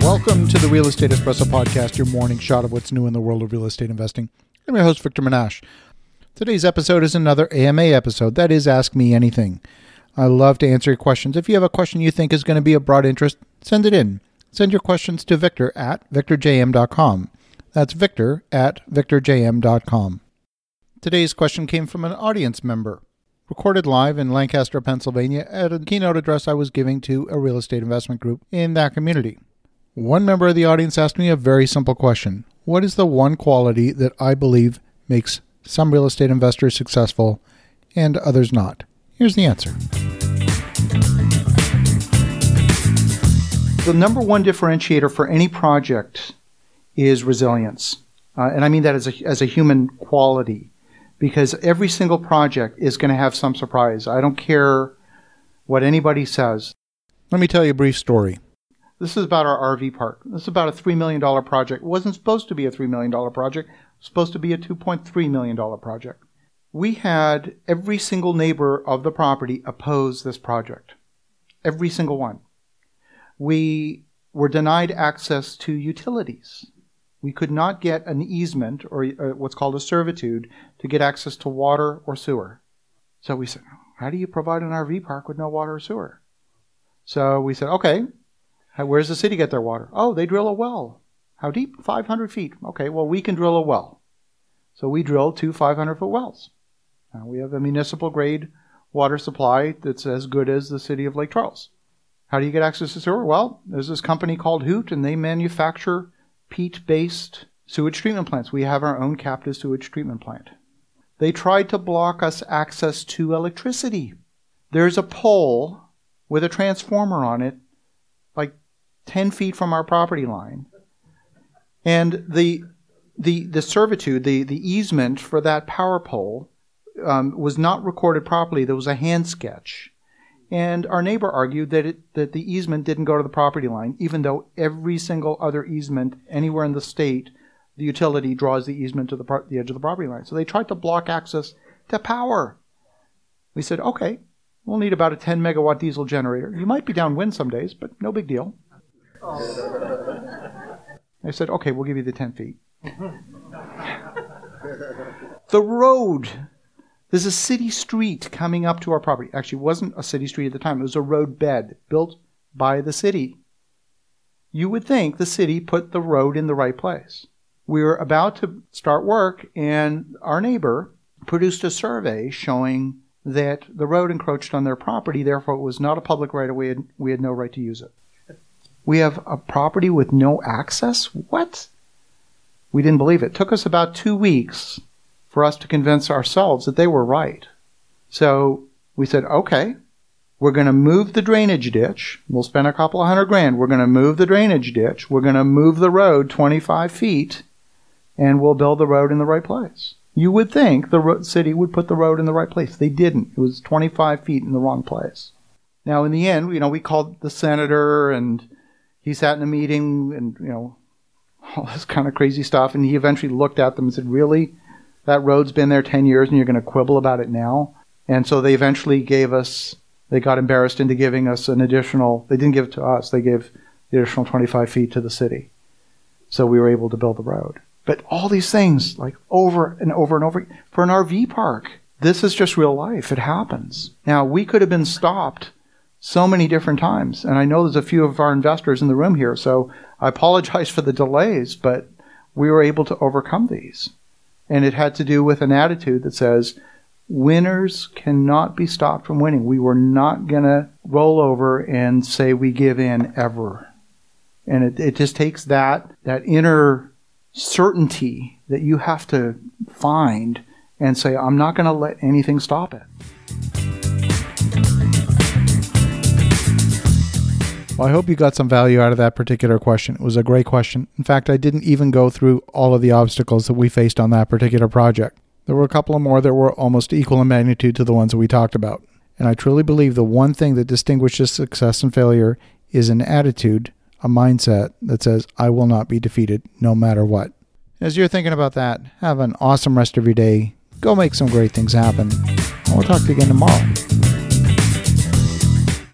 Welcome to the Real Estate Espresso Podcast, your morning shot of what's new in the world of real estate investing. I'm your host, Victor Menasce. Today's episode is another AMA episode. That is Ask Me Anything. I love to answer your questions. If you have a question you think is going to be of broad interest, send it in. Send your questions to victor at victorjm.com. That's victor at victorjm.com. Today's question came from an audience member, recorded live in Lancaster, Pennsylvania, at a keynote address I was giving to a real estate investment group in that community. One member of the audience asked me a very simple question What is the one quality that I believe makes some real estate investors successful and others not? Here's the answer. The number one differentiator for any project is resilience. Uh, and I mean that as a, as a human quality because every single project is going to have some surprise. I don't care what anybody says. Let me tell you a brief story. This is about our RV park. This is about a $3 million project. It wasn't supposed to be a $3 million project. It was supposed to be a $2.3 million project. We had every single neighbor of the property oppose this project. Every single one. We were denied access to utilities. We could not get an easement or uh, what's called a servitude to get access to water or sewer. So we said, how do you provide an RV park with no water or sewer? So we said, okay, where's the city get their water? Oh, they drill a well. How deep? 500 feet. Okay, well, we can drill a well. So we drilled two 500 foot wells. Now we have a municipal grade water supply that's as good as the city of Lake Charles. How do you get access to sewer? Well, there's this company called Hoot, and they manufacture peat based sewage treatment plants. We have our own captive sewage treatment plant. They tried to block us access to electricity. There's a pole with a transformer on it, 10 feet from our property line. And the, the, the servitude, the, the easement for that power pole um, was not recorded properly. There was a hand sketch. And our neighbor argued that it, that the easement didn't go to the property line, even though every single other easement anywhere in the state, the utility draws the easement to the, par- the edge of the property line. So they tried to block access to power. We said, okay, we'll need about a 10 megawatt diesel generator. You might be downwind some days, but no big deal. They said, okay, we'll give you the 10 feet. the road there's a city street coming up to our property. Actually, it wasn't a city street at the time, it was a road bed built by the city. You would think the city put the road in the right place. We were about to start work, and our neighbor produced a survey showing that the road encroached on their property, therefore, it was not a public right of way, we had no right to use it. We have a property with no access? What? We didn't believe it. it took us about two weeks for us to convince ourselves that they were right. So we said, okay, we're going to move the drainage ditch. We'll spend a couple of hundred grand. We're going to move the drainage ditch. We're going to move the road 25 feet and we'll build the road in the right place. You would think the city would put the road in the right place. They didn't. It was 25 feet in the wrong place. Now, in the end, you know, we called the senator and he sat in a meeting and, you know, all this kind of crazy stuff. And he eventually looked at them and said, really? that road's been there 10 years and you're going to quibble about it now. And so they eventually gave us, they got embarrassed into giving us an additional, they didn't give it to us, they gave the additional 25 feet to the city. So we were able to build the road. But all these things, like over and over and over, for an RV park, this is just real life. It happens. Now, we could have been stopped so many different times. And I know there's a few of our investors in the room here, so I apologize for the delays, but we were able to overcome these. And it had to do with an attitude that says, winners cannot be stopped from winning. We were not going to roll over and say we give in ever. And it, it just takes that, that inner certainty that you have to find and say, I'm not going to let anything stop it. Well, I hope you got some value out of that particular question. It was a great question. In fact, I didn't even go through all of the obstacles that we faced on that particular project. There were a couple of more that were almost equal in magnitude to the ones that we talked about. And I truly believe the one thing that distinguishes success and failure is an attitude, a mindset that says, I will not be defeated no matter what. As you're thinking about that, have an awesome rest of your day. Go make some great things happen. And we'll talk to you again tomorrow.